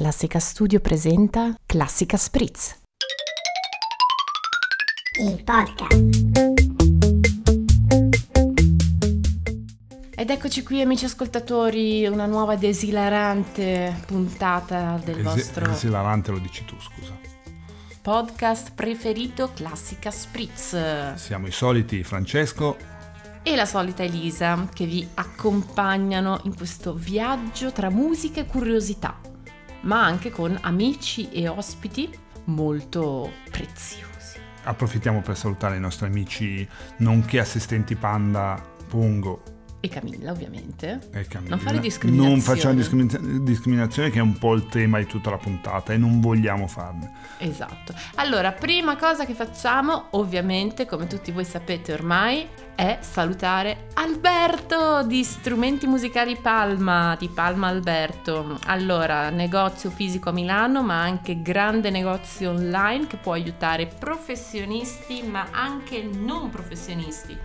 Classica Studio presenta Classica Spritz. Il podcast. Ed eccoci qui amici ascoltatori, una nuova ed esilarante puntata del Esi- vostro Esilarante lo dici tu, scusa. podcast preferito Classica Spritz. Siamo i soliti Francesco. E la solita Elisa che vi accompagnano in questo viaggio tra musica e curiosità, ma anche con amici e ospiti molto preziosi. Approfittiamo per salutare i nostri amici, nonché assistenti Panda, Pongo E Camilla ovviamente. e Camilla. Non fare discriminazioni. Non facciamo discrimina- discriminazione che è un po' il tema di tutta la puntata e non vogliamo farne. Esatto. Allora, prima cosa che facciamo, ovviamente, come tutti voi sapete ormai, è salutare Alberto di Strumenti Musicali Palma, di Palma Alberto. Allora, negozio fisico a Milano, ma anche grande negozio online che può aiutare professionisti, ma anche non professionisti.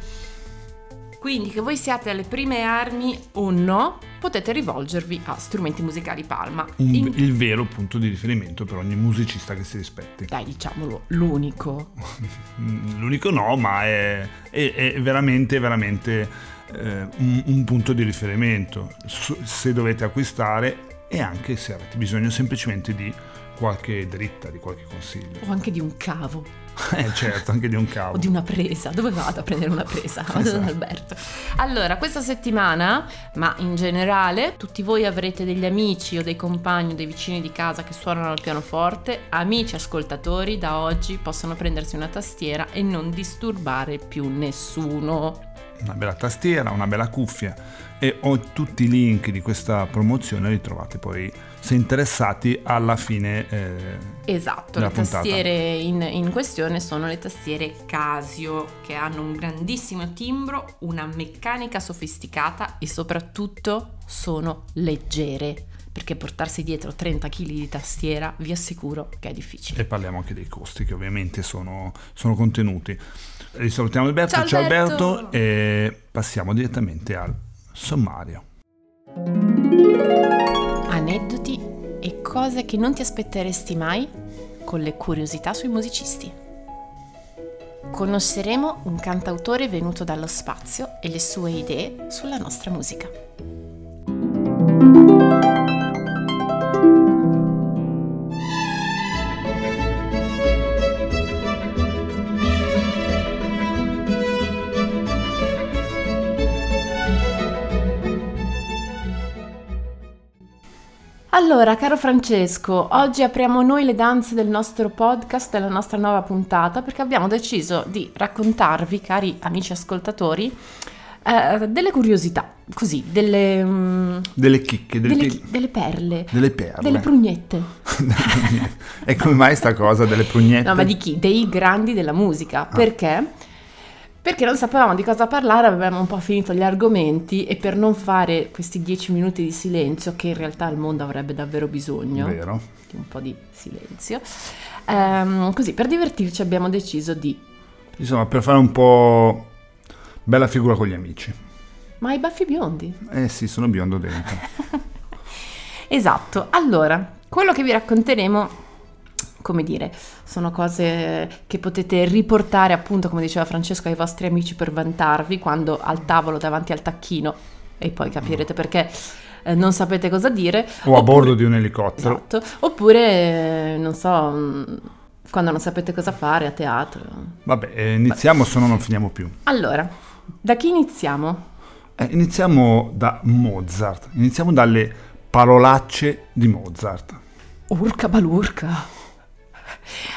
Quindi che voi siate alle prime armi o no, potete rivolgervi a Strumenti Musicali Palma. Un- In- Il vero punto di riferimento per ogni musicista che si rispetti. Dai, diciamolo, l'unico. L'unico no, ma è, è- è veramente, veramente eh, un, un punto di riferimento. Se dovete acquistare e anche se avete bisogno semplicemente di qualche dritta, di qualche consiglio. O anche di un cavo. Eh certo, anche di un cavo. O di una presa. Dove vado a prendere una presa? Vado da Esatto. Alberto. Allora, questa settimana, ma in generale, tutti voi avrete degli amici o dei compagni o dei vicini di casa che suonano al pianoforte. Amici ascoltatori, da oggi possono prendersi una tastiera e non disturbare più nessuno. Una bella tastiera, una bella cuffia e ho tutti i link di questa promozione li trovate poi se interessati alla fine eh, Esatto, le puntata. tastiere in, in questione sono le tastiere Casio che hanno un grandissimo timbro, una meccanica sofisticata e soprattutto sono leggere perché portarsi dietro 30 kg di tastiera vi assicuro che è difficile. e parliamo anche dei costi che ovviamente sono, sono contenuti. Risalutiamo Alberto, Ciao, ciao Alberto! Alberto e passiamo direttamente al sommario. Aneddoti e cose che non ti aspetteresti mai con le curiosità sui musicisti. Conosceremo un cantautore venuto dallo spazio e le sue idee sulla nostra musica. Allora, caro Francesco, oggi apriamo noi le danze del nostro podcast, della nostra nuova puntata, perché abbiamo deciso di raccontarvi, cari amici ascoltatori, eh, delle curiosità, così, delle, mm, Delle chicche, delle, delle, chi- delle perle, delle perle. delle prugnette. e come mai sta cosa delle prugnette? No, ma di chi? Dei grandi della musica. Perché? Perché non sapevamo di cosa parlare, avevamo un po' finito gli argomenti e per non fare questi dieci minuti di silenzio, che in realtà il mondo avrebbe davvero bisogno, Vero? di un po' di silenzio, ehm, così per divertirci abbiamo deciso di... Insomma, per fare un po' bella figura con gli amici. Ma i baffi biondi? Eh sì, sono biondo dentro. Esatto, allora, quello che vi racconteremo, come dire, sono cose che potete riportare appunto, come diceva Francesco, ai vostri amici per vantarvi quando al tavolo davanti al tacchino e poi capirete perché eh, non sapete cosa dire. O a Oppure- bordo di un elicottero. Esatto, oppure, eh, non so, mh, quando non sapete cosa fare a teatro. Vabbè, eh, iniziamo, se no non finiamo più. Allora, da chi iniziamo? Eh, iniziamo da Mozart. Iniziamo dalle parolacce di Mozart. Urca balurca.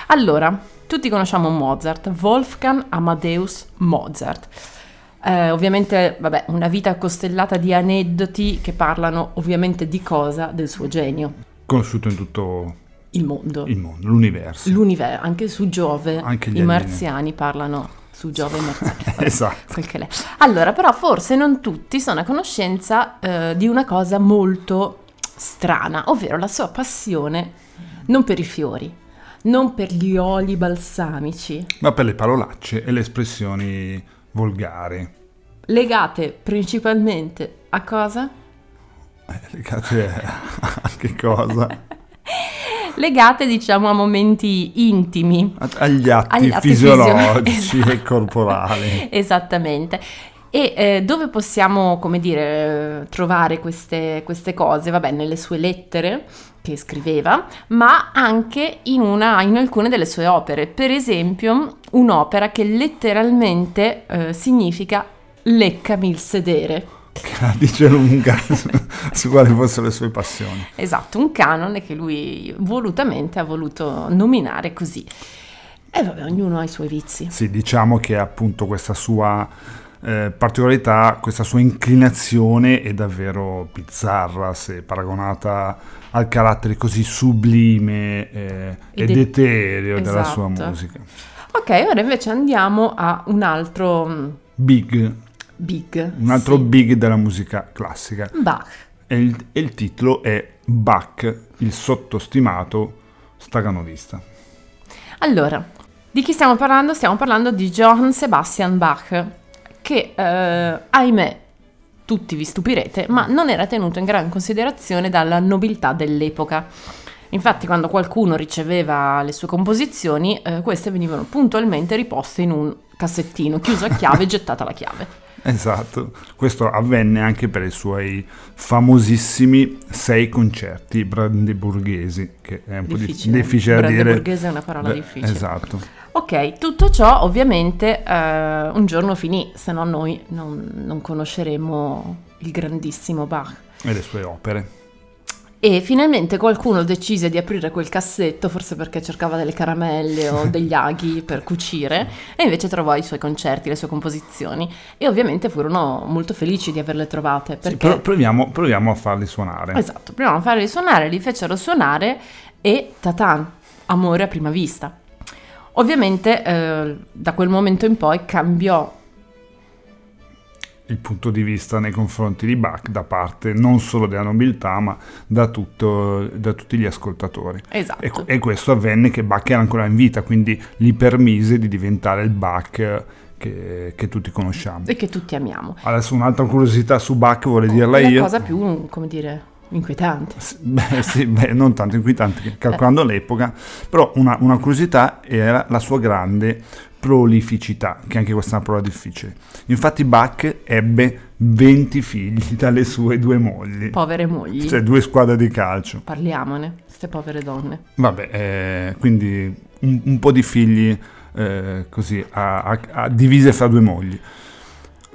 Allora, tutti conosciamo Mozart, Wolfgang Amadeus Mozart. Eh, ovviamente, vabbè, una vita costellata di aneddoti che parlano ovviamente di cosa? Del suo genio, Conosciuto in tutto il mondo, il mondo, l'universo. l'universo, anche su Giove, Anche gli i marziani parlano su Giove e i marziani. Esatto. Allora, però forse non tutti sono a conoscenza eh, di una cosa molto strana, ovvero la sua passione non per i fiori, non per gli oli balsamici, Ma per le parolacce e le espressioni volgari. legate principalmente a cosa? Eh, legate a che cosa? legate diciamo a momenti intimi. Agli atti, Agli atti fisiologici fisio- e corporali. Esattamente. E eh, dove possiamo, come dire, eh, trovare queste, queste cose? Vabbè, nelle sue lettere che scriveva, ma anche in, una, in alcune delle sue opere. Per esempio, un'opera che letteralmente eh, significa leccami il sedere. Dice lunga su, su quali fossero le sue passioni. Esatto, un canone che lui volutamente ha voluto nominare così. E vabbè, ognuno ha i suoi vizi. Sì, diciamo che appunto questa sua eh, particolarità, questa sua inclinazione è davvero bizzarra se paragonata al carattere così sublime eh, Ed ed etereo della sua esatto. musica. Ok, ora invece andiamo a un altro mm, Big, big. un altro sì. big della musica classica. Bach. E il, e il titolo è Bach, il sottostimato staccanovista. Allora, di chi stiamo parlando? Stiamo parlando di Johann Sebastian Bach, che, eh, ahimè, tutti vi stupirete, ma non era tenuto in gran considerazione dalla nobiltà dell'epoca. Infatti, quando qualcuno riceveva le sue composizioni, eh, queste venivano puntualmente riposte in un cassettino, chiuso a chiave e gettata la chiave. Esatto, questo avvenne anche per i suoi famosissimi sei concerti brandeburghesi, che è un po' Difficile. difficile, difficile da dire. Brandeburghese è una parola Beh, difficile. Esatto. Ok, tutto ciò ovviamente eh, un giorno finì, se no noi non, non conosceremo il grandissimo Bach. E le sue opere. E finalmente qualcuno decise di aprire quel cassetto, forse perché cercava delle caramelle o degli aghi per cucire, e invece trovò i suoi concerti, le sue composizioni. E ovviamente furono molto felici di averle trovate, Sì, perché... pro- proviamo, proviamo a farli suonare. Esatto, prima a farli suonare, li fecero suonare e tatan, amore a prima vista. Ovviamente eh, da quel momento in poi cambiò Il punto di vista nei confronti di Bach da parte non solo della nobiltà, ma da, tutto- da tutti gli ascoltatori. Esatto. E, e questo avvenne che Bach era ancora in vita, quindi gli permise di diventare il Bach che, che tutti conosciamo. e che tutti amiamo. Adesso un'altra curiosità su Bach vorrei dirla la io. cosa più, come dire, inquietante. Beh, sì, beh, non tanto inquietante calcolando l'epoca, però una, una curiosità era la sua grande prolificità, che anche questa è una parola difficile. Infatti Bach ebbe 20 figli dalle sue due mogli, Povere mogli. cioè due squadre di calcio. Parliamone, queste povere donne. Vabbè, eh, quindi un, un po' di figli eh, così, a- a- a- divise fra due mogli.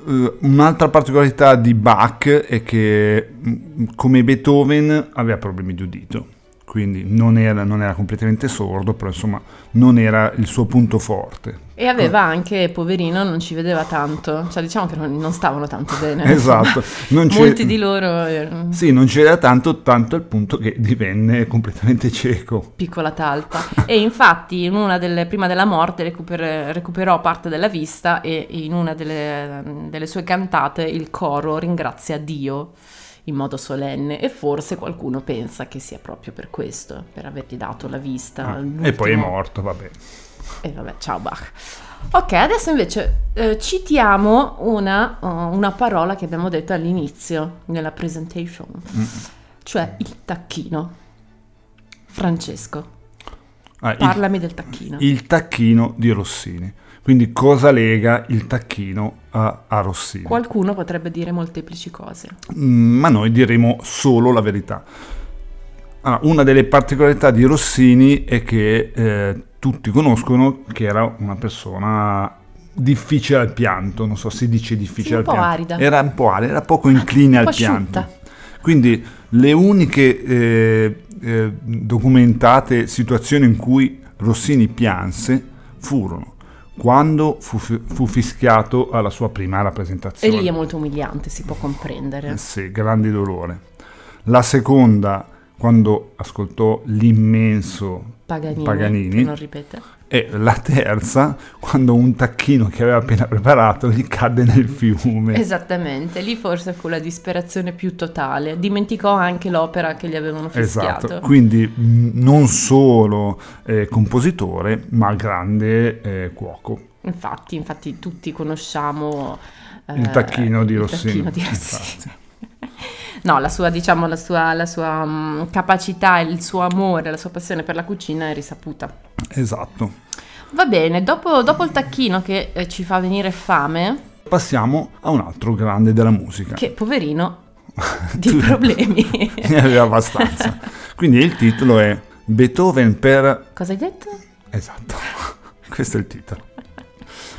Eh, un'altra particolarità di Bach è che, mh, come Beethoven, aveva problemi di udito, quindi non era, non era completamente sordo, però insomma non era il suo punto forte. E aveva anche, poverino, non ci vedeva tanto. Cioè, diciamo che non, non stavano tanto bene. Esatto, Molti di loro, Sì, non c'era tanto, tanto al punto che divenne completamente cieco. piccola talpa. e infatti, in una delle, prima della morte, recuper- recuperò parte della vista e in una delle, delle sue cantate il coro ringrazia Dio in modo solenne e forse qualcuno pensa che sia proprio per questo, per avergli dato la vista. Ah, e poi è morto, vabbè. E vabbè, ciao Bach. Ok, adesso invece eh, citiamo una, uh, una parola che abbiamo detto all'inizio nella presentation, Mm. cioè il tacchino. Francesco, Ah, il- parlami del tacchino. il tacchino di Rossini. Quindi cosa lega il tacchino a, a Rossini? Qualcuno potrebbe dire molteplici cose. Mm, ma noi diremo solo la verità. Allora, una delle particolarità di Rossini è che eh, tutti conoscono che era una persona difficile al pianto, non so se si dice difficile Sì, un al po' pianto. arida. Era un po' arida, era poco incline Un po' al pianto. Quindi le uniche eh, eh, documentate situazioni in cui Rossini pianse furono quando fu, fu fischiato alla sua prima E rappresentazione. lì è molto umiliante, si può comprendere. Eh sì, grande dolore. La seconda, quando ascoltò l'immenso Paganini, Paganini. non ripete. e la terza, quando un tacchino che aveva appena preparato gli cadde nel fiume. Esattamente, lì forse fu la disperazione più totale. Dimenticò anche l'opera che gli avevano fischiato. Esatto, quindi non solo eh, compositore, ma grande eh, cuoco. Infatti, infatti tutti conosciamo eh, Il tacchino di il Rossini, tacchino di Rossini. No, la sua, diciamo, la sua, la sua mm, capacità, il suo amore, la sua passione per la cucina è risaputa. Esatto. Va bene, dopo, dopo il tacchino che eh, ci fa venire fame, Passiamo a un altro grande della musica. che poverino di problemi. Ne aveva abbastanza. Quindi il titolo è Beethoven per... Cosa hai detto? Esatto, questo è il titolo.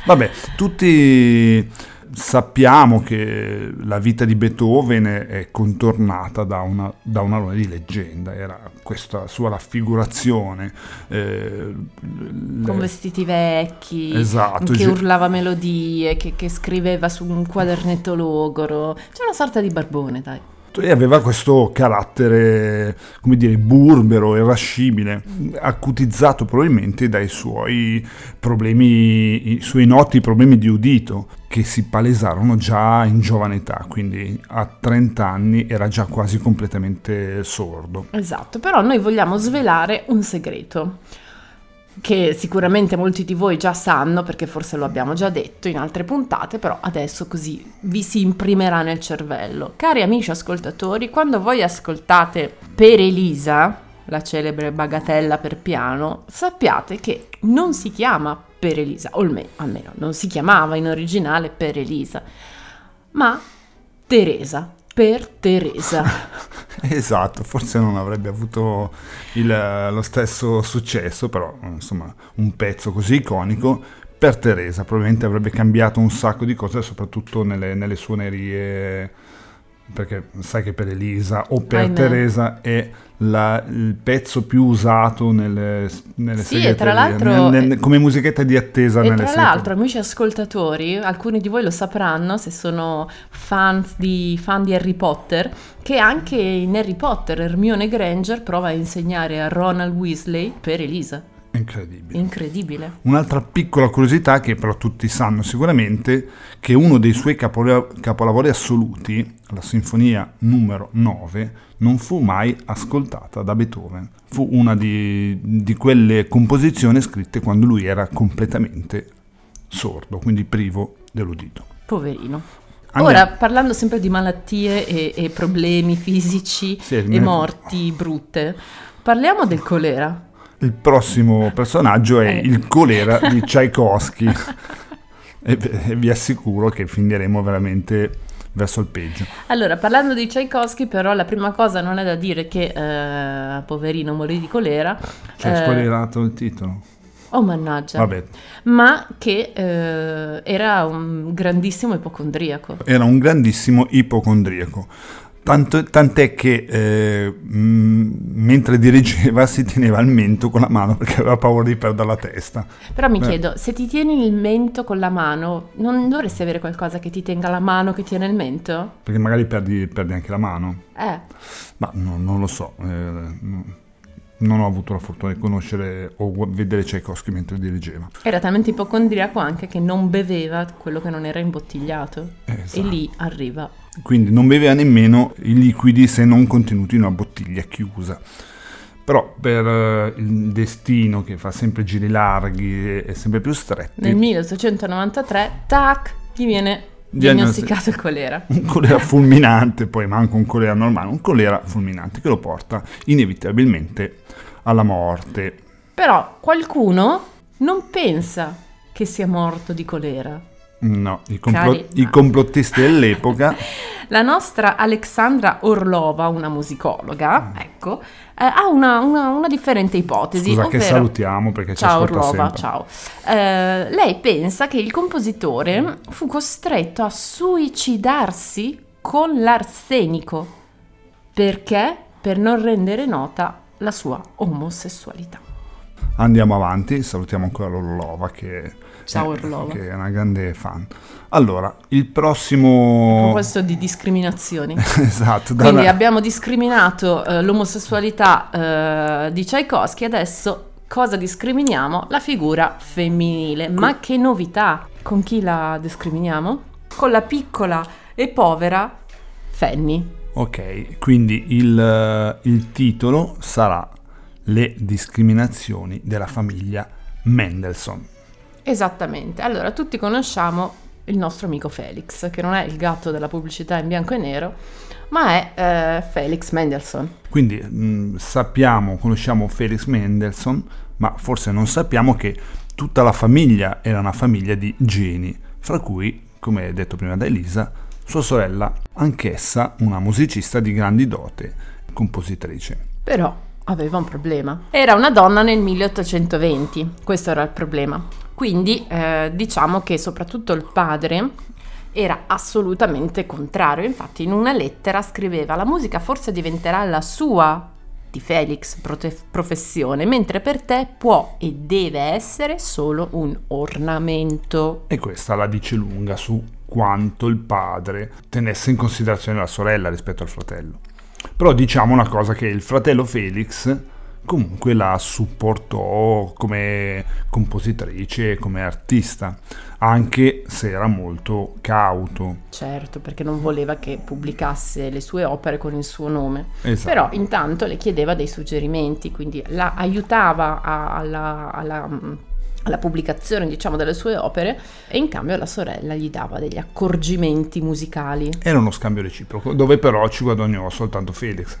Vabbè, tutti sappiamo che la vita di Beethoven è contornata da una, da una luna di leggenda, era questa sua raffigurazione. eh, le- Con vestiti vecchi, Esatto, che gi- urlava melodie, che, che scriveva su un quadernetto logoro. C'è una sorta di barbone, dai. E aveva questo carattere, come dire, burbero, irascibile, acutizzato probabilmente dai suoi problemi, i suoi noti problemi di udito, che si palesarono già in giovane età, quindi a 30 anni era già quasi completamente sordo. Esatto, però noi vogliamo svelare un segreto che sicuramente molti di voi già sanno perché forse lo abbiamo già detto in altre puntate, però adesso così vi si imprimerà nel cervello. Cari amici ascoltatori, quando voi ascoltate per Elisa, la celebre bagatella per piano, sappiate che non si chiama per Elisa, o alme- almeno non si chiamava in originale per Elisa, ma Teresa, per Teresa. Esatto, forse non avrebbe avuto il- lo stesso successo, però insomma un pezzo così iconico per Teresa probabilmente avrebbe cambiato un sacco di cose, soprattutto nelle, nelle suonerie, perché sai che per Elisa o per Ahimè. Teresa è la- il pezzo più usato nelle, nelle Sì, e segreterie, tra l'altro- nel- nel- come musichetta di attesa E nelle tra segreterie. l'altro, amici ascoltatori, alcuni di voi lo sapranno se sono fan di, fan di Harry Potter, che anche in Harry Potter Hermione Granger prova a insegnare a Ronald Weasley per Elisa. Incredibile. Incredibile. Un'altra piccola curiosità che però tutti sanno sicuramente che uno dei suoi capola- capolavori assoluti, la sinfonia numero 9, non fu mai ascoltata da Beethoven. Fu una di, di quelle composizioni scritte quando lui era completamente sordo, quindi privo dell'udito. Poverino. Andiamo. Ora, parlando sempre di malattie e, e problemi fisici Sì, e morti brutte, parliamo del colera. Il prossimo personaggio è Eh. il colera di Tchaikovsky e, e vi assicuro che finiremo veramente verso il peggio. Allora, parlando di Tchaikovsky, però, la prima cosa non è da dire che eh, poverino morì di colera. Ci hai Eh, spoilerato il titolo? Oh mannaggia. Vabbè, Ma che eh, era un grandissimo ipocondriaco. era un grandissimo ipocondriaco. Tanto- tant'è che eh, mh, mentre dirigeva si teneva il mento con la mano perché aveva paura di perdere la testa. Però mi Beh. chiedo, se ti tieni il mento con la mano, non dovresti avere qualcosa che ti tenga la mano che tiene il mento? Perché magari perdi, perdi anche la mano. Eh, Ma no- non lo so. eh, no- non ho avuto la fortuna di conoscere o vedere Tchaikovsky mentre dirigeva. era talmente ipocondriaco anche che non beveva quello che non era imbottigliato. Esatto. E lì arriva. Quindi non beveva nemmeno i liquidi se non contenuti in una bottiglia chiusa. Però per eh, il destino che fa sempre giri larghi e, sempre più stretti, Nel 1893, tac, gli viene Diagnosti- diagnosticato il colera. un colera fulminante, poi manca un colera normale, un colera fulminante che lo porta inevitabilmente alla morte. Però qualcuno non pensa che sia morto di colera. No, i, complo- Cari- i complottisti dell'epoca, La nostra Alexandra Orlova, una musicologa, Mm. ecco, eh, ha una, una- una differente ipotesi. scusa che ovvero- salutiamo perché ci Ciao ascolta Orlova, sempre. ciao. Eh, lei pensa che il compositore fu costretto a suicidarsi con l'arsenico. Perché? Per non rendere nota la sua omosessualità. Andiamo avanti, salutiamo ancora l'Orlova che, Ciao, eh, Orlova. che è una grande fan. Allora, il A prossimo... proposito di discriminazioni. esatto, Quindi una- abbiamo discriminato eh, l'omosessualità eh, di Tchaikovsky, adesso cosa discriminiamo? La figura femminile. Ma che novità! Con chi la discriminiamo? Con la piccola e povera Fanny. Ok, quindi il, eh, il titolo sarà Le discriminazioni della famiglia Mendelssohn. Esattamente. Allora, tutti conosciamo il nostro amico Felix, che non è il gatto della pubblicità in bianco e nero, ma è eh, Felix Mendelssohn. Quindi mh, sappiamo, conosciamo Felix Mendelssohn, ma forse non sappiamo che tutta la famiglia era una famiglia di geni, fra cui, come detto prima da Elisa, sua sorella, anch'essa una musicista di grandi dote, compositrice. Però aveva un problema. Era una donna nel 1820, questo era il problema. Quindi eh, diciamo che soprattutto il padre era assolutamente contrario. Infatti in una lettera scriveva la musica forse diventerà la sua di Felix prote- professione, mentre per te può e deve essere solo un ornamento. E questa la dice lunga su quanto il padre tenesse in considerazione la sorella rispetto al fratello. Però diciamo una cosa che il fratello Felix comunque la supportò come compositrice, come artista, anche se era molto cauto. Certo, perché non voleva che pubblicasse le sue opere con il suo nome. Esatto. Però intanto le chiedeva dei suggerimenti, quindi la aiutava a- alla, alla, mm, alla pubblicazione, diciamo, delle sue opere e in cambio la sorella gli dava degli accorgimenti musicali. Era uno scambio reciproco, dove però ci guadagnò soltanto Felix,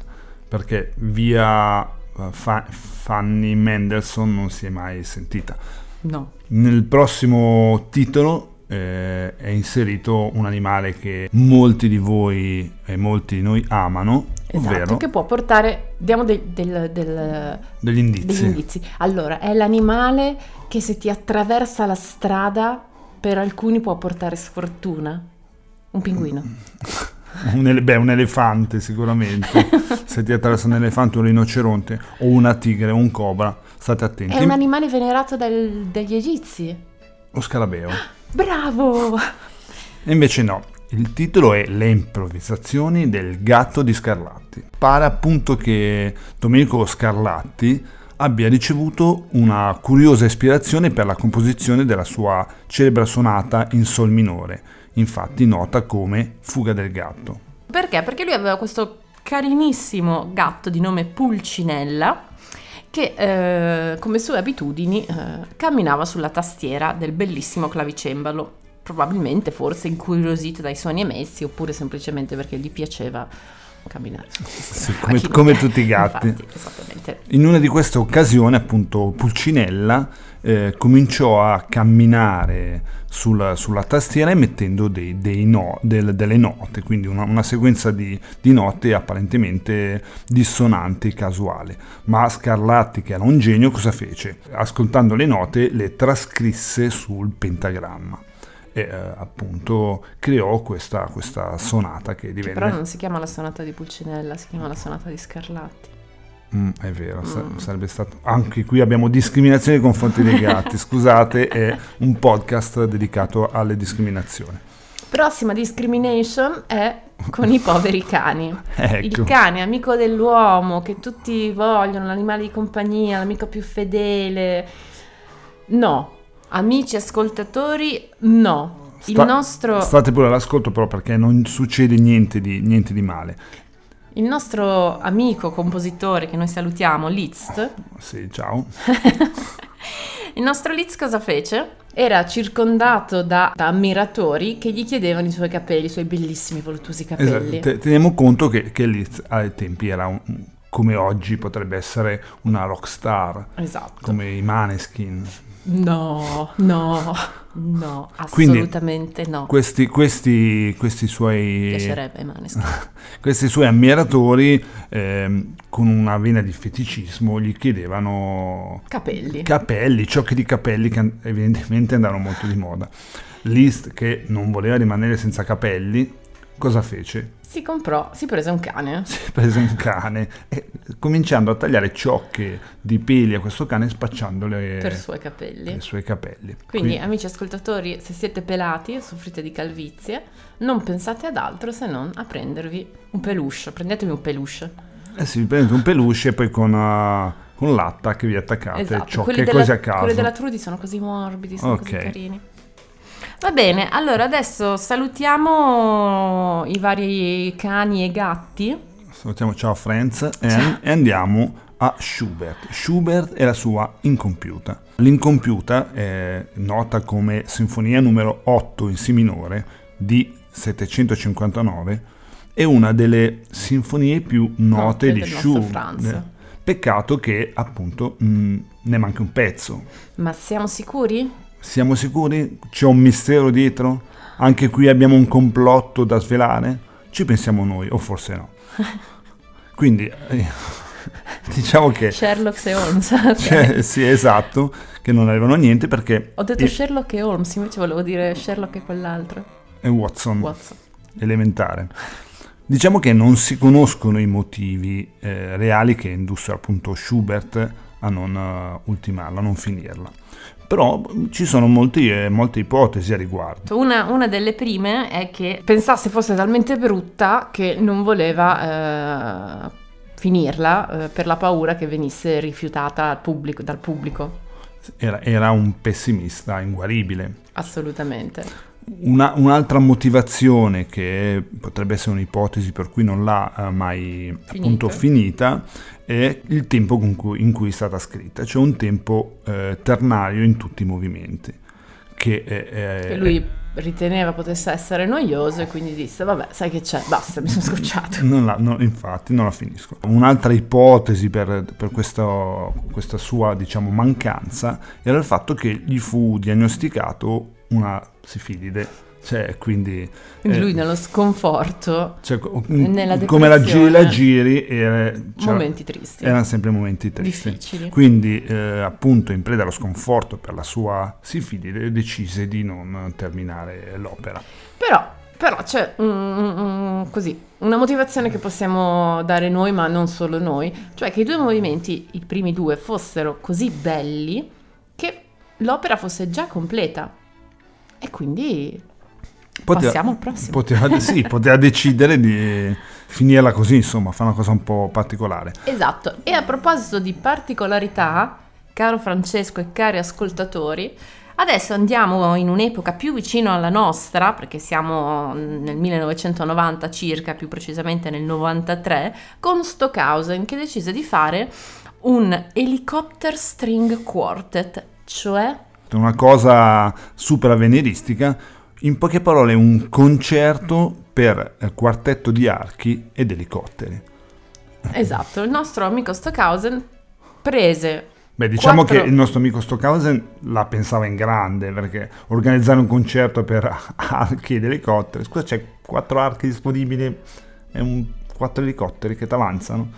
perché via eh, Fa- Fanny Mendelssohn non si è mai sentita. No. Nel prossimo titolo eh, è inserito un animale che molti di voi e molti di noi amano, Esatto, ovvero che può portare, diamo del- del- del- degli indizi. degli indizi. Allora, è l'animale che se ti attraversa la strada per alcuni può portare sfortuna. Un pinguino. Un, ele- beh, un elefante sicuramente. Se ti attraversa un elefante, un rinoceronte o una tigre o un cobra, state attenti. È un animale venerato dagli egizi. O scarabeo. Bravo! E invece no, il titolo è Le improvvisazioni del gatto di Scarlatti. Pare appunto che Domenico Scarlatti abbia ricevuto una curiosa ispirazione per la composizione della sua celebre sonata in sol minore, infatti nota come Fuga del gatto. Perché? Perché lui aveva questo carinissimo gatto di nome Pulcinella che eh, come sue abitudini eh, camminava sulla tastiera del bellissimo clavicembalo, probabilmente forse incuriosito dai suoni emessi oppure semplicemente perché gli piaceva camminare. Sì, come- come tutti i gatti. Infatti. In una di queste occasioni, appunto, Pulcinella eh, cominciò a camminare sul- sulla tastiera emettendo dei, dei no- del- delle note, quindi una, una sequenza di, di note apparentemente dissonanti, casuali. Ma Scarlatti, che era un genio, cosa fece? Ascoltando le note, le trascrisse sul pentagramma. E eh, appunto creò questa, questa sonata che Che divenne... però non si chiama la sonata di Pulcinella, si chiama la sonata di Scarlatti. Mm, è vero, Mm. sarebbe stato. Anche qui abbiamo discriminazione nei confronti dei gatti. Scusate, è un podcast dedicato alle discriminazioni. Prossima discrimination è con i poveri cani. Ecco. Il cane, amico dell'uomo, che tutti vogliono, l'animale di compagnia, l'amico più fedele. No, amici ascoltatori, no. Il Sta- nostro, State pure all'ascolto, però, perché non succede niente di, niente di male. il nostro amico compositore che noi salutiamo, Liszt, Sì, ciao. il nostro Liszt cosa fece? Era circondato da, da ammiratori che gli chiedevano i suoi capelli, i suoi bellissimi voluttuosi capelli. Esatto. Te- Teniamo conto che, che Liz ai tempi era un- come oggi potrebbe essere una rockstar, Esatto. come i Maneskin. No, no, no, Quindi- assolutamente no. Questi, questi, questi suoi... Questi suoi ammiratori, ehm, con una vena di feticismo, gli chiedevano Capelli. capelli, ciocchi di capelli che evidentemente andarono molto di moda. Liszt, che non voleva rimanere senza capelli, cosa fece? Si comprò, si prese un cane. Si prese un cane e cominciando a tagliare ciocche di peli a questo cane spacciandole per i suoi capelli. per i suoi capelli. Quindi, amici ascoltatori, se siete pelati e soffrite di calvizie, non pensate ad altro se non a prendervi un peluche. Prendetevi un peluche. Eh sì, prendete un peluche e poi con, uh, con l'attac vi attaccate Esatto, ciocche quelli così della, a caso. quelli della Trudy sono così morbidi, sono così Ok. carini. Va bene, allora adesso salutiamo i vari cani e gatti. Salutiamo ciao friends e, e andiamo a Schubert. Schubert è la sua incompiuta. L'incompiuta è nota come Sinfonia numero 8 in Si minore di 759, è una delle sinfonie più note, Note di Schubert. Franz. Peccato che appunto mh, ne manca un pezzo. Ma siamo sicuri? Siamo sicuri? C'è un mistero dietro? Anche qui abbiamo un complotto da svelare? Ci pensiamo noi, o forse no. Quindi eh, diciamo che... Sherlock e Holmes. ok. Cioè, sì, esatto, che non avevano niente perché... Ho detto e- Sherlock e Holmes, invece volevo dire Sherlock e quell'altro. e Watson, Watson. elementare. Diciamo che non si conoscono i motivi eh, reali che indussero appunto Schubert a non eh, ultimarla, a non finirla. Però mh, ci sono molti, eh, molte ipotesi a riguardo. Una, una delle prime è che pensasse fosse talmente brutta che non voleva eh, finirla eh, per la paura che venisse rifiutata pubblico- dal pubblico. Era, era un pessimista inguaribile. Assolutamente. Una- un'altra motivazione che potrebbe essere un'ipotesi per cui non l'ha eh, mai appunto finita è il tempo cui- in cui è stata scritta, cioè un tempo eh, ternario in tutti i movimenti. Che, è- è- Che lui riteneva potesse essere noioso e quindi disse vabbè sai che c'è, basta mi sono scocciato. Non la- no, infatti non la finisco. Un'altra ipotesi per, per questo- questa sua diciamo, mancanza era il fatto che gli fu diagnosticato una sifilide, cioè quindi... Quindi eh, lui nello sconforto, cioè, co- nella come la giri la giri era- c'era- momenti tristi, erano sempre momenti tristi. difficili. Quindi eh, appunto in preda allo sconforto per la sua sifilide decise di non terminare l'opera. Però, però c'è un- un- così, una motivazione che possiamo dare noi, ma non solo noi, cioè che i due movimenti, i primi due, fossero così belli che l'opera fosse già completa. E quindi passiamo al prossimo. Poteva, sì, poteva decidere di finirla così, insomma, fa una cosa un po' particolare. Esatto, e a proposito di particolarità, caro Francesco e cari ascoltatori, adesso andiamo in un'epoca più vicino alla nostra, perché siamo nel 1990 circa, più precisamente nel 93, con Stockhausen che decise di fare un Helicopter String Quartet, cioè Una cosa super avveniristica, in poche parole un concerto per eh, quartetto di archi ed elicotteri. esatto, il nostro amico Stockhausen prese Beh, diciamo Quattro- che il nostro amico Stockhausen la pensava in grande, perché organizzare un concerto per archi ed elicotteri, scusa c'è quattro archi disponibili e un, quattro elicotteri che ti avanzano.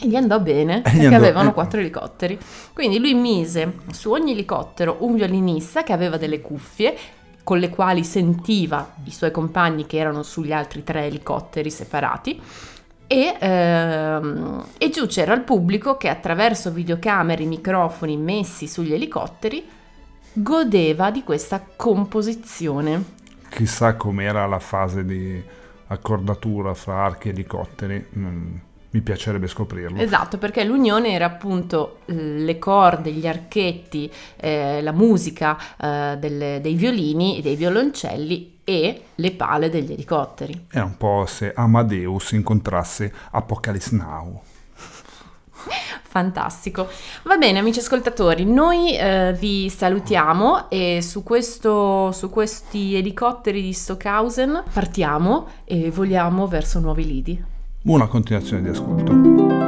E gli andò bene, perché andò- avevano quattro elicotteri. Quindi lui mise su ogni elicottero un violinista che aveva delle cuffie con le quali sentiva i suoi compagni che erano sugli altri tre elicotteri separati. E, ehm, e giù c'era il pubblico che attraverso videocamere e microfoni messi sugli elicotteri godeva di questa composizione. Chissà com'era la fase di accordatura fra archi e elicotteri, mm, mi piacerebbe scoprirlo. Esatto, perché l'unione era appunto le corde, gli archetti, eh, la musica eh, delle- dei violini e dei violoncelli e le pale degli elicotteri. È un po' se Amadeus incontrasse Apocalypse Now. Fantastico. Va bene, amici ascoltatori, noi eh, vi salutiamo e su, questo, su questi elicotteri di Stockhausen partiamo e voliamo verso nuovi lidi. Buona continuazione di ascolto.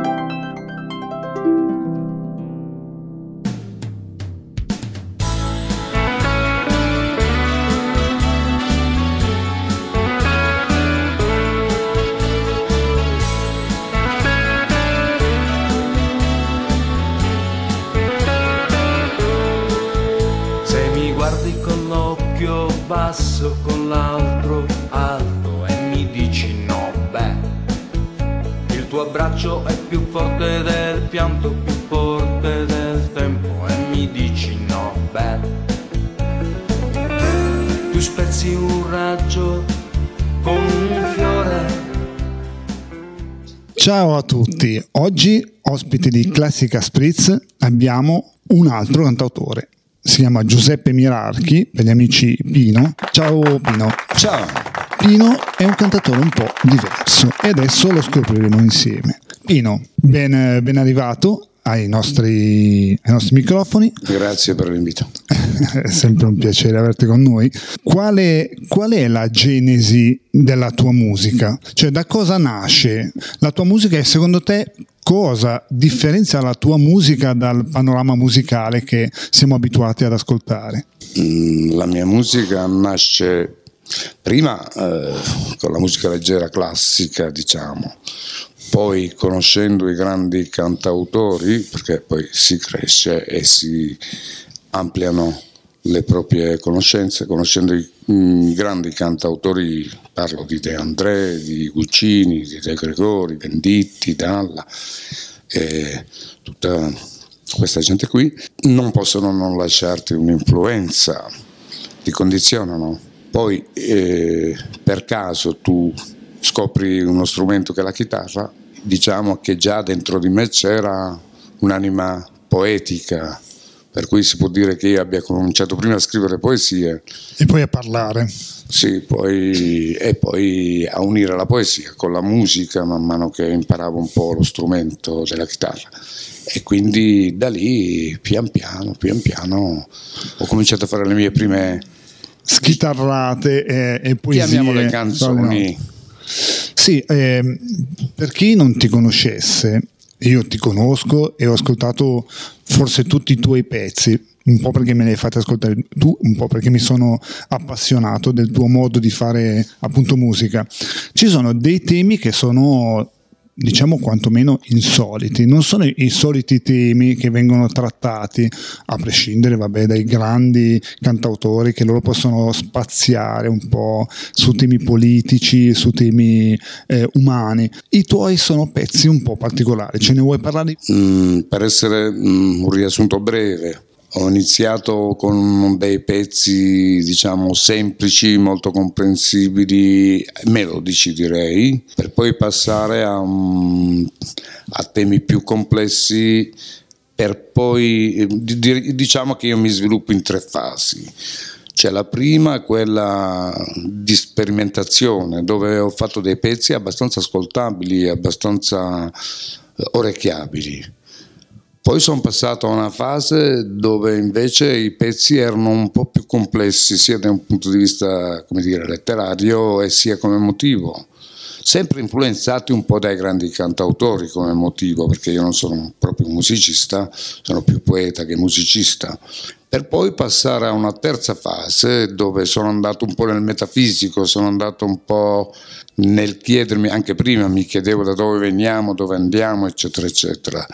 Ciao a tutti, oggi ospite di Classica Spritz abbiamo un altro cantautore. Si chiama Giuseppe Mirarchi, per gli amici Pino. Ciao Pino. Ciao, Pino è un cantatore un po' diverso e adesso lo scopriremo insieme. Pino, ben, ben arrivato ai nostri, ai nostri microfoni. Grazie per l'invito. è sempre un piacere averti con noi. Qual qual è, la genesi della tua musica? Cioè, da cosa nasce la tua musica e secondo te cosa differenzia la tua musica dal panorama musicale che siamo abituati ad ascoltare? Mm, la mia musica nasce prima eh, con la musica leggera classica, diciamo, poi conoscendo i grandi cantautori, perché poi si cresce e si ampliano le proprie conoscenze, conoscendo i, i grandi cantautori, parlo di De André, di Guccini, di De Gregori, Venditti, Dalla, e tutta questa gente qui, non possono non lasciarti un'influenza, ti condizionano. Poi eh, per caso tu scopri uno strumento che è la chitarra diciamo che già dentro di me c'era un'anima poetica, per cui si può dire che io abbia cominciato prima a scrivere poesie. E poi a parlare. Sì, poi, e poi a unire la poesia con la musica man mano che imparavo un po' lo strumento della chitarra. E quindi da lì, pian piano, pian piano, ho cominciato a fare le mie prime... Schitarrate e, e poesie. Chiamiamole canzoni. Sì, eh, per chi non ti conoscesse, io ti conosco e ho ascoltato forse tutti i tuoi pezzi, un po' perché me li hai fatti ascoltare tu, un po' perché mi sono appassionato del tuo modo di fare appunto musica. Ci sono dei temi che sono diciamo quantomeno insoliti, non sono i soliti temi che vengono trattati, a prescindere vabbè, dai grandi cantautori che loro possono spaziare un po' su temi politici, su temi eh, umani. I tuoi sono pezzi un po' particolari, ce ne vuoi parlare? Mm, per essere mm, un riassunto breve, ho iniziato con dei pezzi, diciamo, semplici, molto comprensibili, melodici direi, per poi passare a, a temi più complessi, per poi, diciamo che io mi sviluppo in tre fasi. Cioè la prima è quella di sperimentazione, dove ho fatto dei pezzi abbastanza ascoltabili, abbastanza orecchiabili poi sono passato a una fase dove invece i pezzi erano un po' più complessi, sia da un punto di vista dire, letterario e sia come motivo. Sempre influenzati un po' dai grandi cantautori come motivo, perché io non sono proprio musicista, sono più poeta che musicista. Per poi passare a una terza fase dove sono andato un po' nel metafisico, sono andato un po' nel chiedermi, anche prima mi chiedevo da dove veniamo, dove andiamo, eccetera, eccetera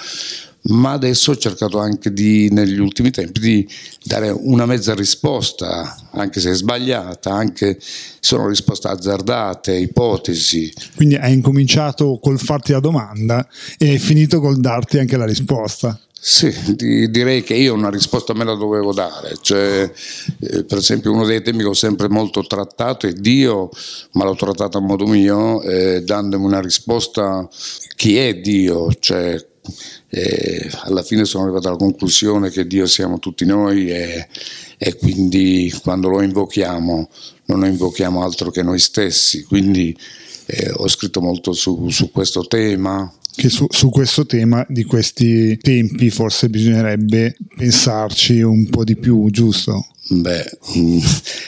ma adesso ho cercato anche di, negli ultimi tempi di dare una mezza risposta, anche se è sbagliata, anche sono risposte azzardate, ipotesi. Quindi hai incominciato col farti la domanda e hai finito col darti anche la risposta. Sì, di, direi che io una risposta me la dovevo dare, cioè, eh, per esempio uno dei temi che ho sempre molto trattato è Dio, ma l'ho trattato a modo mio, eh, dandomi una risposta chi è Dio, cioè e alla fine sono arrivato alla conclusione che Dio siamo tutti noi e, e, quindi quando lo invochiamo non lo invochiamo altro che noi stessi. Quindi eh, ho scritto molto su, su questo tema. Che su, su, questo tema di questi tempi forse bisognerebbe pensarci un po' di più, giusto? Beh, mm,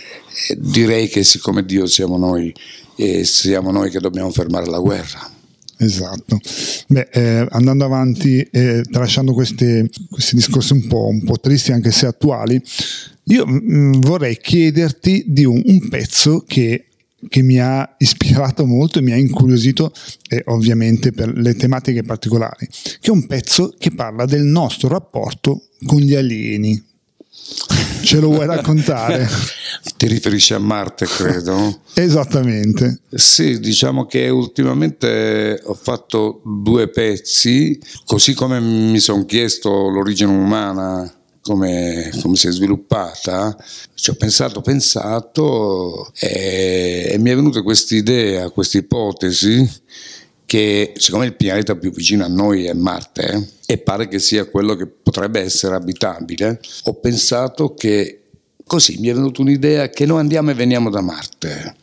direi che siccome Dio siamo noi, e siamo noi che dobbiamo fermare la guerra Esatto. Beh, eh, andando avanti, eh, tralasciando questi discorsi un po', un po', tristi anche se attuali, io mh, mm, vorrei chiederti di un, un pezzo che, che, mi ha ispirato molto e mi ha incuriosito, eh, ovviamente per le tematiche particolari, che è un pezzo che parla del nostro rapporto con gli alieni. Ce lo vuoi raccontare? Ti riferisci a Marte, credo? Esattamente. Sì, diciamo che ultimamente ho fatto due pezzi, così come mi sono chiesto l'origine umana come, come, si è sviluppata, ci ho pensato, pensato e, e mi è venuta questa idea, questa ipotesi che siccome il pianeta più vicino a noi è Marte e pare che sia quello che potrebbe essere abitabile, ho pensato che così mi è venuta un'idea che noi andiamo e veniamo da Marte.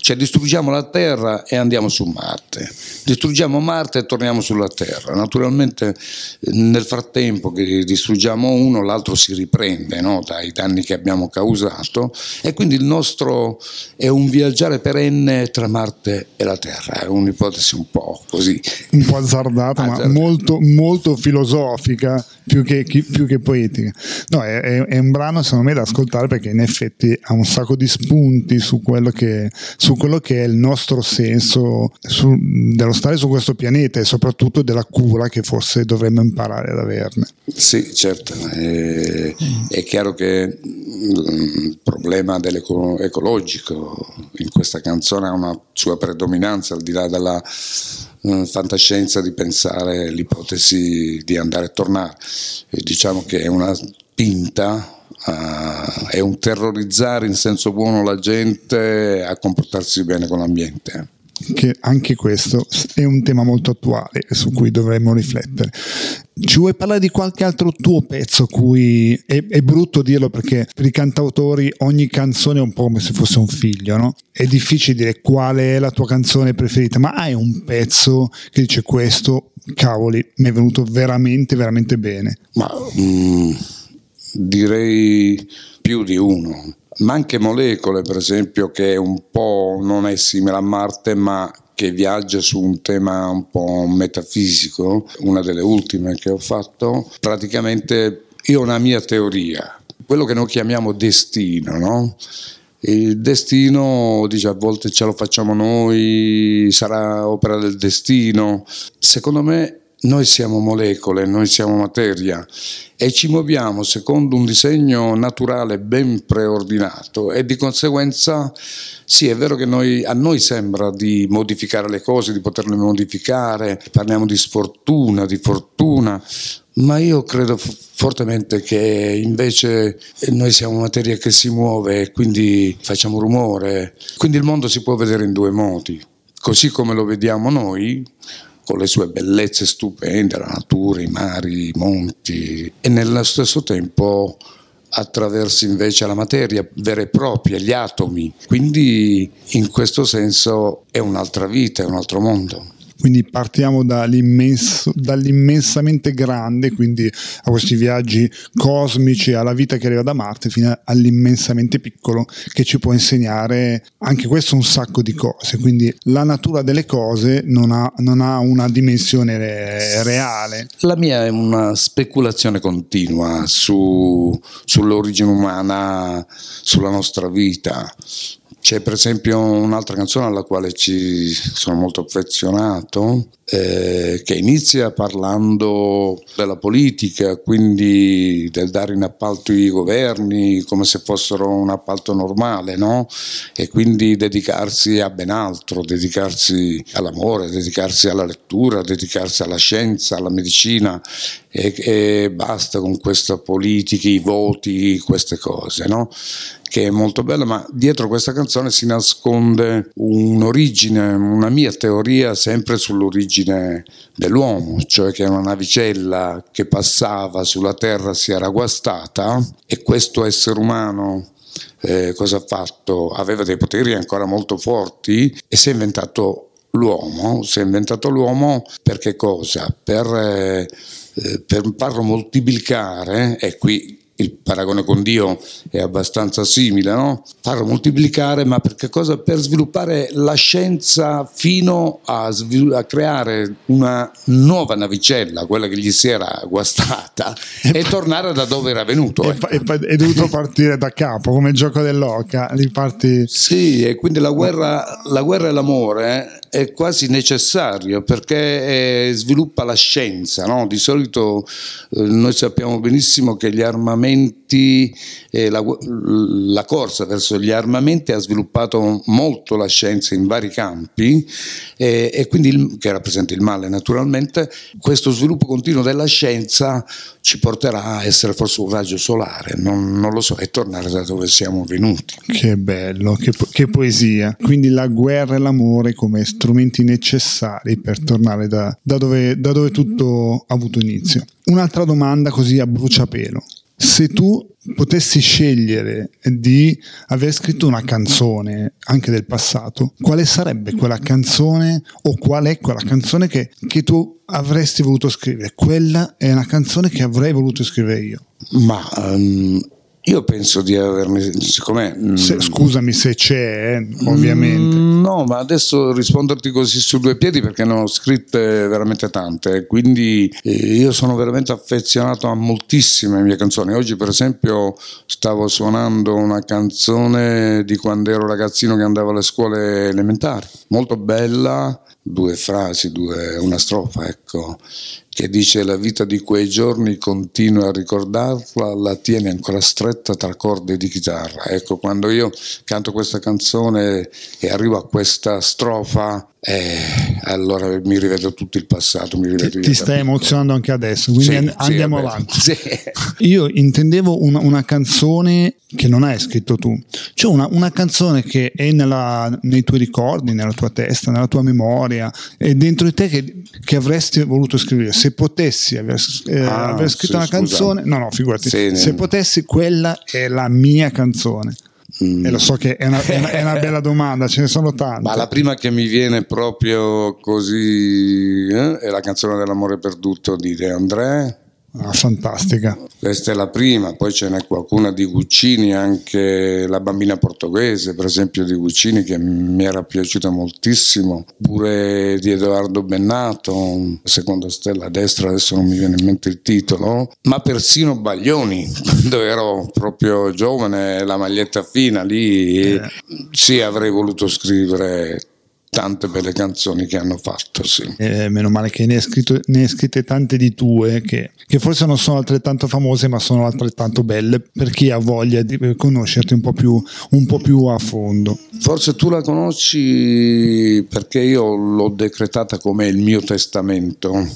Cioè distruggiamo la Terra e andiamo su Marte, distruggiamo Marte e torniamo sulla Terra. Naturalmente nel frattempo che distruggiamo uno, l'altro si riprende no? dai danni che abbiamo causato e quindi il nostro è un viaggiare perenne tra Marte e la Terra, è un'ipotesi un po' così. Un po' azzardata, ma molto, molto filosofica più che, più che poetica. No, è, è, un brano secondo me da ascoltare perché in effetti ha un sacco di spunti su quello che, su quello che è il nostro senso su, dello stare su questo pianeta e soprattutto della cura che forse dovremmo imparare ad averne. Sì, certo, è, è chiaro che il problema ecologico in questa canzone ha una sua predominanza al di là della uh, fantascienza di pensare l'ipotesi di andare e tornare. E diciamo che è una spinta Uh, è un terrorizzare in senso buono la gente a comportarsi bene con l'ambiente che anche questo è un tema molto attuale su cui dovremmo riflettere. Ci vuoi parlare di qualche altro tuo pezzo cui è, è, brutto dirlo perché per i cantautori ogni canzone è un po' come se fosse un figlio, no? È difficile dire quale è la tua canzone preferita, ma hai un pezzo che dice questo, cavoli, mi è venuto veramente, veramente bene. Ma mm, direi più di uno ma anche molecole, per esempio, che un po' non è simile a Marte, ma che viaggia su un tema un po' metafisico, una delle ultime che ho fatto, praticamente io ho una mia teoria, quello che noi chiamiamo destino, no? Il destino, dice, a volte ce lo facciamo noi, sarà opera del destino. Secondo me noi siamo molecole, noi siamo materia e ci muoviamo secondo un disegno naturale ben preordinato e di conseguenza sì è vero che noi, a noi sembra di modificare le cose, di poterle modificare, parliamo di sfortuna, di fortuna, ma io credo fortemente che invece noi siamo materia che si muove e quindi facciamo rumore, quindi il mondo si può vedere in due modi, così come lo vediamo noi con le sue bellezze stupende, la natura, i mari, i monti e nello stesso tempo attraverso invece la materia vera e propria, gli atomi. Quindi in questo senso è un'altra vita, è un altro mondo. Quindi partiamo dall'immensamente grande, quindi a questi viaggi cosmici, alla vita che arriva da Marte, fino all'immensamente piccolo che ci può insegnare anche questo un sacco di cose. Quindi la natura delle cose non ha, non ha una dimensione re- reale. La mia è una speculazione continua su, sull'origine umana, sulla nostra vita. C'è per esempio un'altra canzone alla quale ci sono molto affezionato, eh, che inizia parlando della politica, quindi del dare in appalto i governi come se fossero un appalto normale, no? E quindi dedicarsi a ben altro, dedicarsi all'amore, dedicarsi alla lettura, dedicarsi alla scienza, alla medicina e, e basta con questa politica, i voti, queste cose, no? che è molto bella, ma dietro questa canzone si nasconde un'origine, una mia teoria sempre sull'origine dell'uomo, cioè che una navicella che passava sulla terra si era guastata e questo essere umano eh, cosa ha fatto? Aveva dei poteri ancora molto forti e si è inventato l'uomo, si è inventato l'uomo per che cosa? Per, eh, eh per farlo moltiplicare, e qui il paragone con Dio è abbastanza simile, no? farlo moltiplicare, ma per che cosa? Per sviluppare la scienza fino a, svil- a creare una nuova navicella, quella che gli si era guastata, e, e tornare da dove era venuto. E, ecco. e, è dovuto partire da capo, come il gioco dell'oca. Parti... Sì, e quindi la guerra, la guerra e l'amore è quasi necessario perché eh, sviluppa la scienza. No? Di solito eh, noi sappiamo benissimo che gli armamenti, eh, la, la, corsa verso gli armamenti ha sviluppato molto la scienza in vari campi e quindi il, che rappresenta il male naturalmente. Questo sviluppo continuo della scienza ci porterà a essere forse un raggio solare, non, non lo so, e tornare da dove siamo venuti. Che bello, che, che poesia. Quindi la guerra e l'amore come strumenti necessari per tornare da, da, dove, da dove tutto ha avuto inizio. Un'altra domanda così a bruciapelo. Se tu potessi scegliere di aver scritto una canzone anche del passato, quale sarebbe quella canzone o qual è quella canzone che, che tu avresti voluto scrivere? Quella è una canzone che avrei voluto scrivere io. Ma um, io penso di averne, siccome... Se, mm, scusami se c'è, eh, ovviamente. Mm, No, ma adesso risponderti così su due piedi perché ne ho scritte veramente tante, quindi eh, io sono veramente affezionato a moltissime mie canzoni. Oggi per esempio stavo suonando una canzone di quando ero ragazzino che andavo alle scuole elementari, molto bella, due frasi, due, una strofa, ecco, che dice la vita di quei giorni continua a ricordarla, la tiene ancora stretta tra corde di chitarra. Ecco, quando io canto questa canzone e arrivo a questa strofa, eh, allora mi rivedo tutto il passato, mi rivedo Ti, ti stai emozionando anche adesso, quindi Sì, sì, andiamo vabbè, avanti. sì. Io intendevo una, una canzone che non hai scritto tu, cioè una, una canzone che è nella- nei tuoi ricordi, nella tua testa, nella tua memoria, è dentro di te che, che avresti voluto scrivere. Se potessi aver, eh, Ah, aver scritto sì, una scusa. canzone, no, no, figurati, Sì, se potessi, quella è la mia canzone. Mm. E lo so che è una, è una- è una bella domanda, ce ne sono tante. Ma la prima che mi viene proprio così eh, è la canzone dell'amore perduto di De André. Ah, fantastica. Questa è la prima, poi ce n'è qualcuna di Guccini, anche La bambina portoghese, per esempio, di Guccini, che mi era piaciuta moltissimo, pure di Edoardo Bennato, Seconda stella a destra, adesso non mi viene in mente il titolo, ma persino Baglioni, quando ero proprio giovane, la maglietta fina lì, sì, avrei voluto scrivere tante belle canzoni che hanno fatto, sì. Eh, meno male che ne hai, scritto- ne hai scritte tante di tue che, che forse non sono altrettanto famose ma sono altrettanto belle per chi ha voglia di conoscerti un po' più, un po' più a fondo. Forse tu la conosci perché io l'ho decretata come il mio testamento.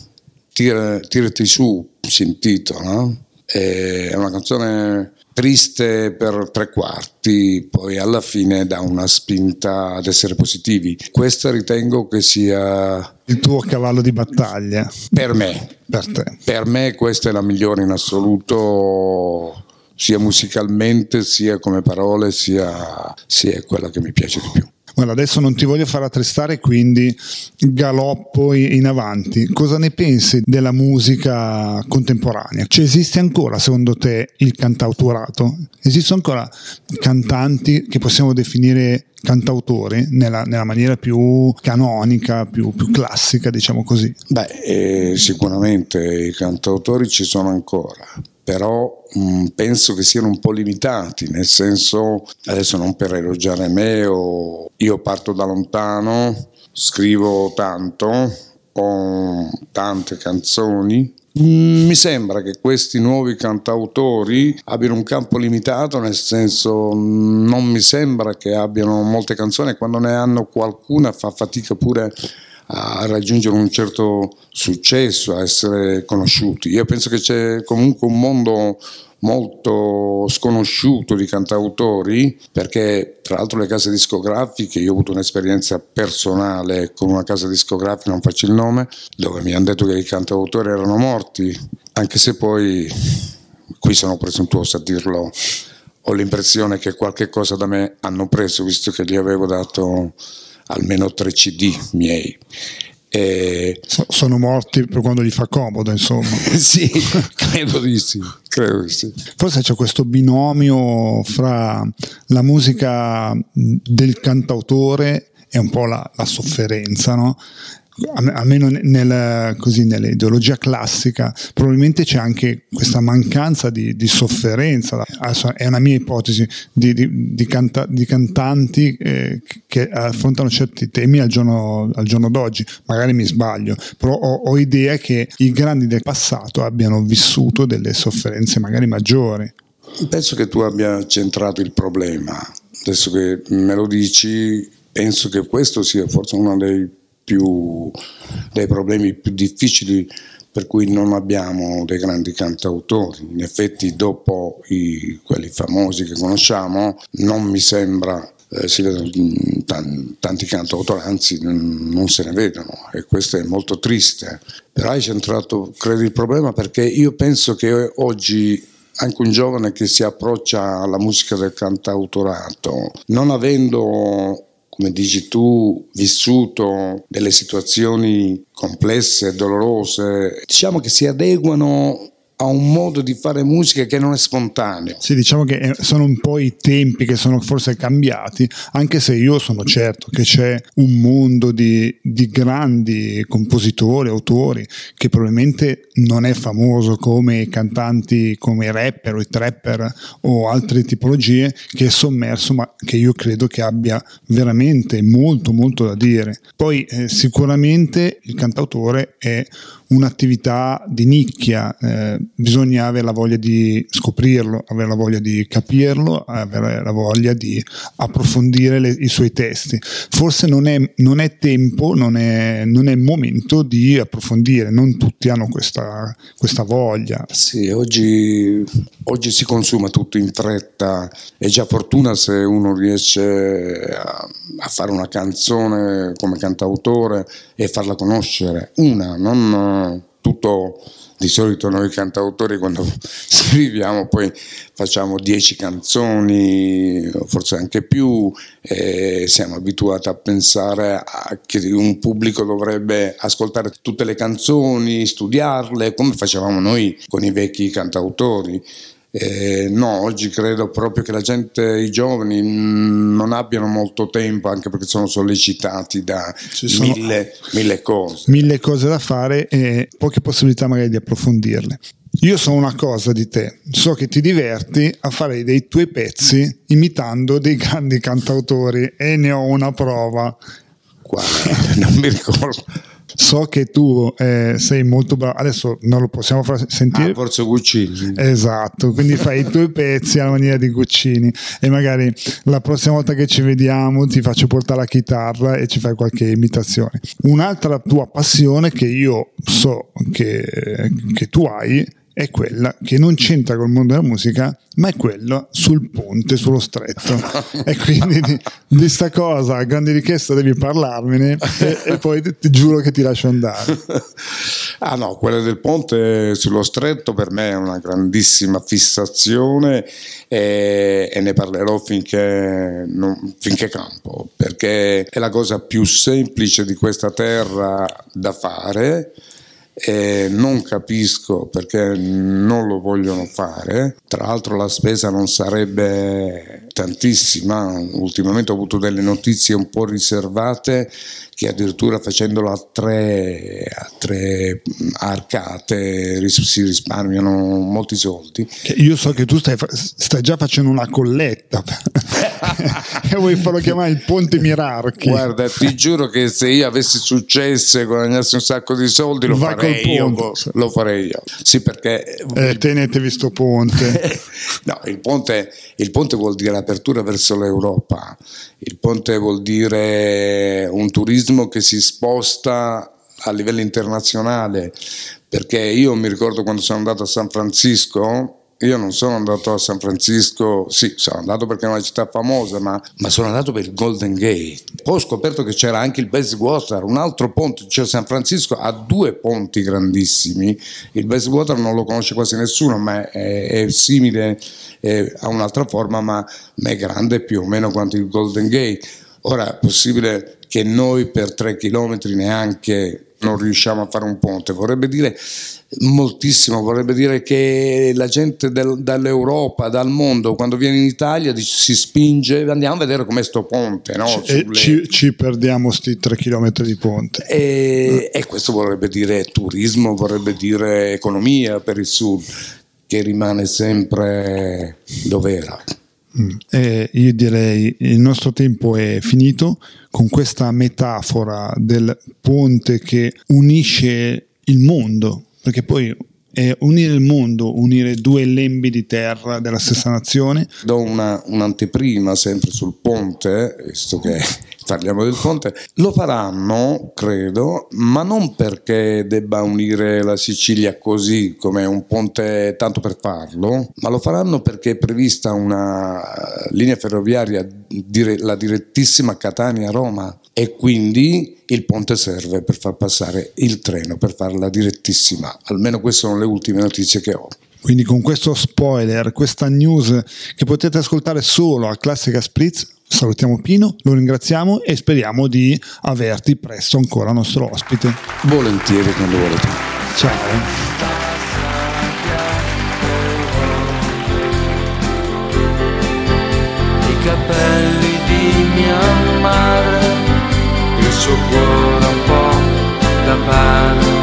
Tira- tirati su, si intitola. È una canzone triste per tre quarti, poi alla fine dà una spinta ad essere positivi. Questa ritengo che sia Il tuo cavallo di battaglia per me, per te. per me questa è la migliore in assoluto, sia musicalmente, sia come parole, sia, sia quella che mi piace di più. Guarda, adesso non ti voglio far attristare, quindi galoppo in avanti. Cosa ne pensi della musica contemporanea? Cioè, esiste ancora, secondo te, il cantautorato? Esistono ancora cantanti che possiamo definire cantautori nella, nella maniera più canonica, più, più classica, diciamo così? Beh, eh, sicuramente i cantautori ci sono ancora, però mh, penso che siano un po' limitati, nel senso, adesso non per elogiare me, o io parto da lontano, scrivo tanto, ho tante canzoni. Mm, Mi sembra che questi nuovi cantautori abbiano un campo limitato, nel senso mm, non mi sembra che abbiano molte canzoni quando ne hanno qualcuna fa fatica pure a raggiungere un certo successo, a essere conosciuti. Io penso che c'è comunque un mondo molto sconosciuto di cantautori perché tra l'altro le case discografiche, io ho avuto un'esperienza personale con una casa discografica, non faccio il nome, dove mi hanno detto che i cantautori erano morti, anche se poi qui sono presuntuoso a dirlo, ho l'impressione che qualche cosa da me hanno preso visto che gli avevo dato almeno tre CD miei. E So- sono morti per quando gli fa comodo, insomma. sì, credo di sì, credo di sì. Forse c'è questo binomio fra la musica del cantautore e un po' la, la sofferenza, no? Al- Almeno nel- così, nell'ideologia classica, probabilmente c'è anche questa mancanza di, di sofferenza. È una mia ipotesi di, di- di canta- cantanti eh, che affrontano certi temi al giorno, al giorno d'oggi. Magari mi sbaglio, però ho, ho idea che i grandi del passato abbiano vissuto delle sofferenze magari maggiori. Penso che tu abbia centrato il problema. Adesso che me lo dici, penso che questo sia forse uno dei più dei problemi più difficili per cui non abbiamo dei grandi cantautori. In effetti, dopo i- quelli famosi che conosciamo, non mi sembra eh, si vedono tan- tanti cantautori, anzi non se ne vedono e questo è molto triste. Però hai centrato, credo, il problema perché io penso che oggi anche un giovane che si approccia alla musica del cantautorato, non avendo come dici tu, vissuto delle situazioni complesse, dolorose, diciamo che si adeguano a un modo di fare musica che non è spontaneo. Sì, diciamo che eh, sono un po' i tempi che sono forse cambiati, anche se io sono certo che c'è un mondo di, di grandi compositori, autori, che probabilmente non è famoso come i cantanti, come i rapper o i trapper o altre tipologie, che è sommerso, ma che io credo che abbia veramente molto, molto da dire. Poi eh, sicuramente il cantautore è un'attività di nicchia, eh, bisogna avere la voglia di scoprirlo, avere la voglia di capirlo, avere la voglia di approfondire le, i suoi testi. Forse non è, non è tempo, non è, non è, momento di approfondire, non tutti hanno questa, questa voglia. Sì, oggi, oggi, si consuma tutto in fretta, è già fortuna se uno riesce a, a fare una canzone come cantautore e farla conoscere, una, non tutto di solito noi cantautori quando scriviamo poi facciamo dieci canzoni, forse anche più, e siamo abituati a pensare a che un pubblico dovrebbe ascoltare tutte le canzoni, studiarle, come facevamo noi con i vecchi cantautori. Eh, no, oggi credo proprio che la gente, i giovani, non abbiano molto tempo anche perché sono sollecitati da mille, mille, cose. Mille cose da fare e poche possibilità magari di approfondirle. Io so una cosa di te, so che ti diverti a fare dei tuoi pezzi imitando dei grandi cantautori e ne ho una prova. Quale? Non mi ricordo so che tu eh, sei molto bravo, adesso non lo possiamo far sentire. Ah, forse Guccini. Esatto, quindi fai i tuoi pezzi alla maniera di Guccini e magari la prossima volta che ci vediamo ti faccio portare la chitarra e ci fai qualche imitazione. Un'altra tua passione che io so che, che tu hai è quella che non c'entra col mondo della musica, ma è quella sul ponte, sullo stretto. e quindi di, di sta cosa, a grande richiesta, devi parlarmene e, e poi ti, ti, giuro che ti lascio andare. ah no, quella del ponte sullo stretto per me è una grandissima fissazione e, e ne parlerò finché, non, finché campo, perché è la cosa più semplice di questa terra da fare e non capisco perché non lo vogliono fare. Tra l'altro la spesa non sarebbe tantissima, ultimamente ho avuto delle notizie un po' riservate che addirittura facendolo a tre, a tre arcate si risparmiano molti soldi. Io so che tu stai, stai già facendo una colletta e vuoi farlo chiamare il Ponte Mirarchi. Guarda, ti giuro che se io avessi successo e guadagnassi un sacco di soldi lo farei io. Lo farei io. Sì, perché... Eh, tenetevi sto ponte. no, il ponte, il ponte vuol dire apertura verso l'Europa. Il ponte vuol dire un turismo che si sposta a livello internazionale, perché io mi ricordo quando sono andato a San Francisco, io non sono andato a San Francisco, sì, sono andato perché è una città famosa, ma, ma sono andato per il Golden Gate. Poi ho scoperto che c'era anche il Bayswater, un altro ponte, cioè San Francisco ha due ponti grandissimi. Il Bayswater non lo conosce quasi nessuno, ma è, è simile è, ha un'altra forma, ma, ma è grande più o meno quanto il Golden Gate. Ora è possibile che noi per tre chilometri neanche non riusciamo a fare un ponte, vorrebbe dire moltissimo, vorrebbe dire che la gente del, dall'Europa, dal mondo, quando viene in Italia dice, si spinge, andiamo a vedere com'è sto ponte. No? Sulle... Ci, ci, perdiamo sti tre chilometri di ponte. E, e questo vorrebbe dire turismo, vorrebbe dire economia per il sud, che rimane sempre dove era. Mm. Eh, io direi il nostro tempo è finito con questa metafora del ponte che unisce il mondo, perché poi è unire il mondo, unire due lembi di terra della stessa nazione. Do una, un'anteprima sempre sul ponte, visto che parliamo del ponte, lo faranno, credo, ma non perché debba unire la Sicilia così come un ponte tanto per farlo, ma lo faranno perché è prevista una linea ferroviaria, la direttissima Catania-Roma e quindi il ponte serve per far passare il treno, per farla direttissima. Almeno queste sono le ultime notizie che ho. Quindi con questo spoiler, questa news che potete ascoltare solo a Classica Spritz, salutiamo Pino, lo ringraziamo e speriamo di averti presto ancora nostro ospite. Volentieri quando volete. Ciao. Suo cuore un po' da pane,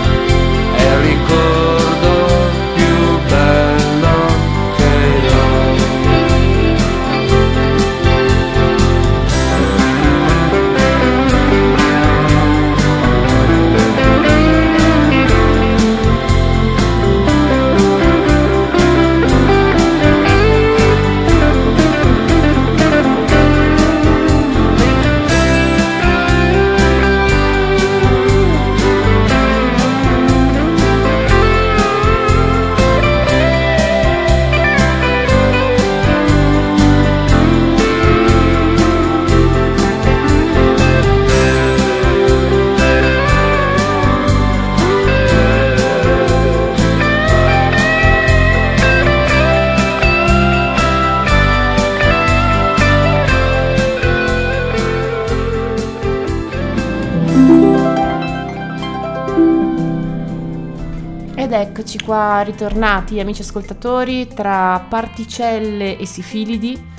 eccoci qua ritornati, amici ascoltatori, tra particelle e sifilidi,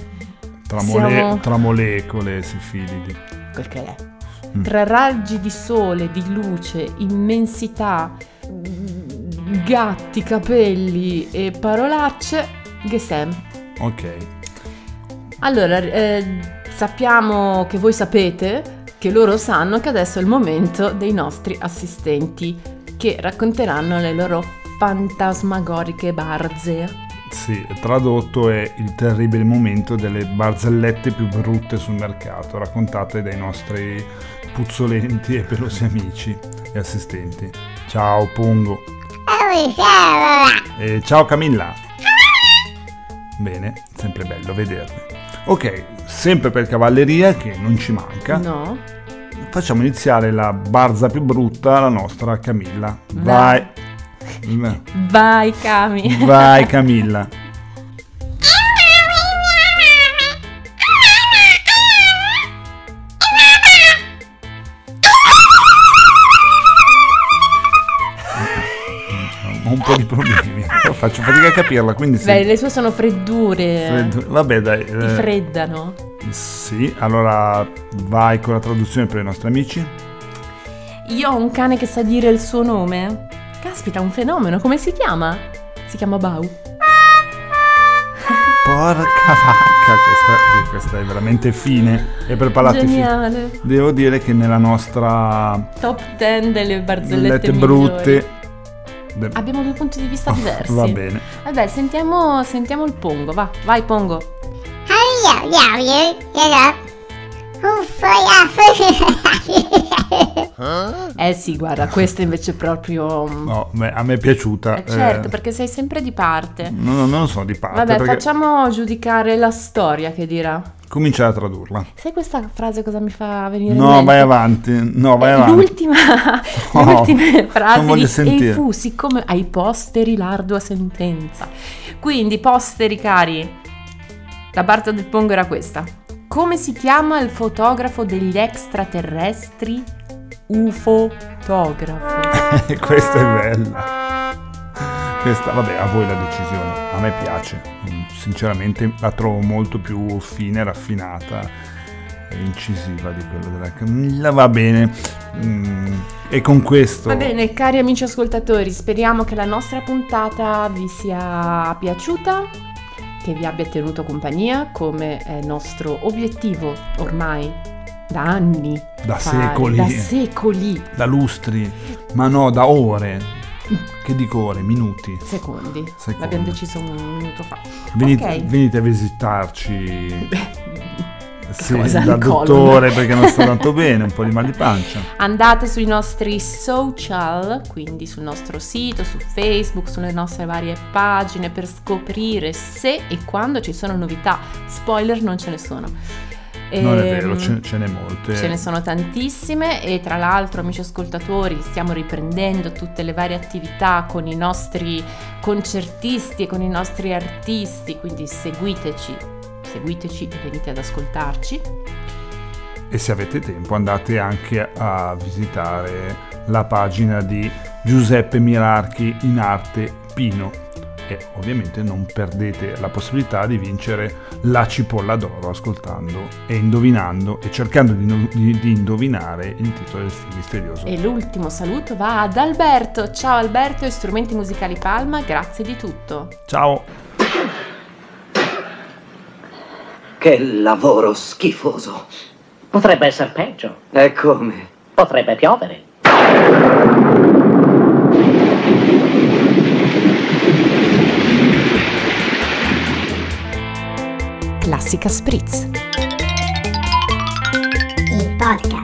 Tra, Siamo- mole- tra molecole e sifilidi. quel che è. Mm. Tra raggi di sole, di luce, immensità, mm, gatti, capelli e parolacce, Gesem. Ok. Allora, eh, sappiamo che voi sapete che loro sanno che adesso è il momento dei nostri assistenti che racconteranno le loro fantasmagoriche barze. Sì, tradotto è il terribile momento delle barzellette più brutte sul mercato, raccontate dai nostri puzzolenti e pelosi amici e assistenti. Ciao Pongo. E ciao Camilla. Bene, sempre bello vedervi. Ok, sempre per cavalleria che non ci manca, No? Facciamo iniziare la barza più brutta, la nostra Camilla. Vai. Vai. Vai, Cami. Vai Camilla. Un po' di problemi, però faccio fatica a capirla, quindi sì. Beh, le sue sono freddure. Freddo- Vabbè dai. Ti eh, freddano. Sì, allora vai con la traduzione per i nostri amici. Io ho un cane che sa dire il suo nome. Caspita, un fenomeno. Come si chiama? Si chiama Bau. Porca vacca, questa, questa è veramente fine e per parlarti fine. Geniale. Devo dire che nella nostra Top 10 delle barzellette brutte de- Abbiamo due punti di vista diversi. va bene. Vabbè, sentiamo, sentiamo il Pongo. Va, vai Pongo. Eh sì, guarda, questa invece è proprio... No, beh, a me è piaciuta. Eh, certo, eh, perché sei sempre di parte. no, non sono di parte Vabbè, perché facciamo giudicare la storia che dirà. comincia a tradurla. Sai questa frase cosa mi fa venire in No, mente? vai avanti. No, vai avanti. L'ultima, No, le ultime frasi di e fu siccome ai posteri l'ardua sentenza. Quindi, posteri cari, la parte del pongo era questa. Come si chiama il fotografo degli extraterrestri? Ufotografo. Questa è bella. Questa, vabbè, a voi la decisione. A me piace. Sinceramente la trovo molto più fine, raffinata e incisiva di quello della. Va bene. Mm, E con questo. Va bene, cari amici ascoltatori, speriamo che la nostra puntata vi sia piaciuta, che vi abbia tenuto compagnia, come è nostro obiettivo ormai da anni. Da fare, secoli. Da secoli. Da lustri, ma no, da ore. Che dico ore? Minuti. Secondi. Secondi. L'abbiamo deciso un minuto fa. Venite, Ok. venite a visitarci. Sì, cosa? dal dottore perché non sta tanto bene, un po' di mal di pancia. Andate sui nostri social, quindi sul nostro sito, su Facebook, sulle nostre varie pagine per scoprire se e quando ci sono novità. Spoiler non ce ne sono. Non è Ehm, vero, ce, ce n'è molte. Ce ne sono tantissime e tra l'altro amici ascoltatori stiamo riprendendo tutte le varie attività con i nostri concertisti e con i nostri artisti, quindi seguiteci, seguiteci e venite ad ascoltarci. E se avete tempo andate anche a visitare la pagina di Giuseppe Mirarchi in arte Pino. E ovviamente non perdete la possibilità di vincere la cipolla d'oro ascoltando e indovinando e cercando di, no- di- di indovinare il titolo del film misterioso. E l'ultimo saluto va ad Alberto. Ciao Alberto e Strumenti Musicali Palma, grazie di tutto. Ciao! Che lavoro schifoso. Potrebbe essere peggio. E come? Potrebbe piovere. Classica Spritz. Il podcast.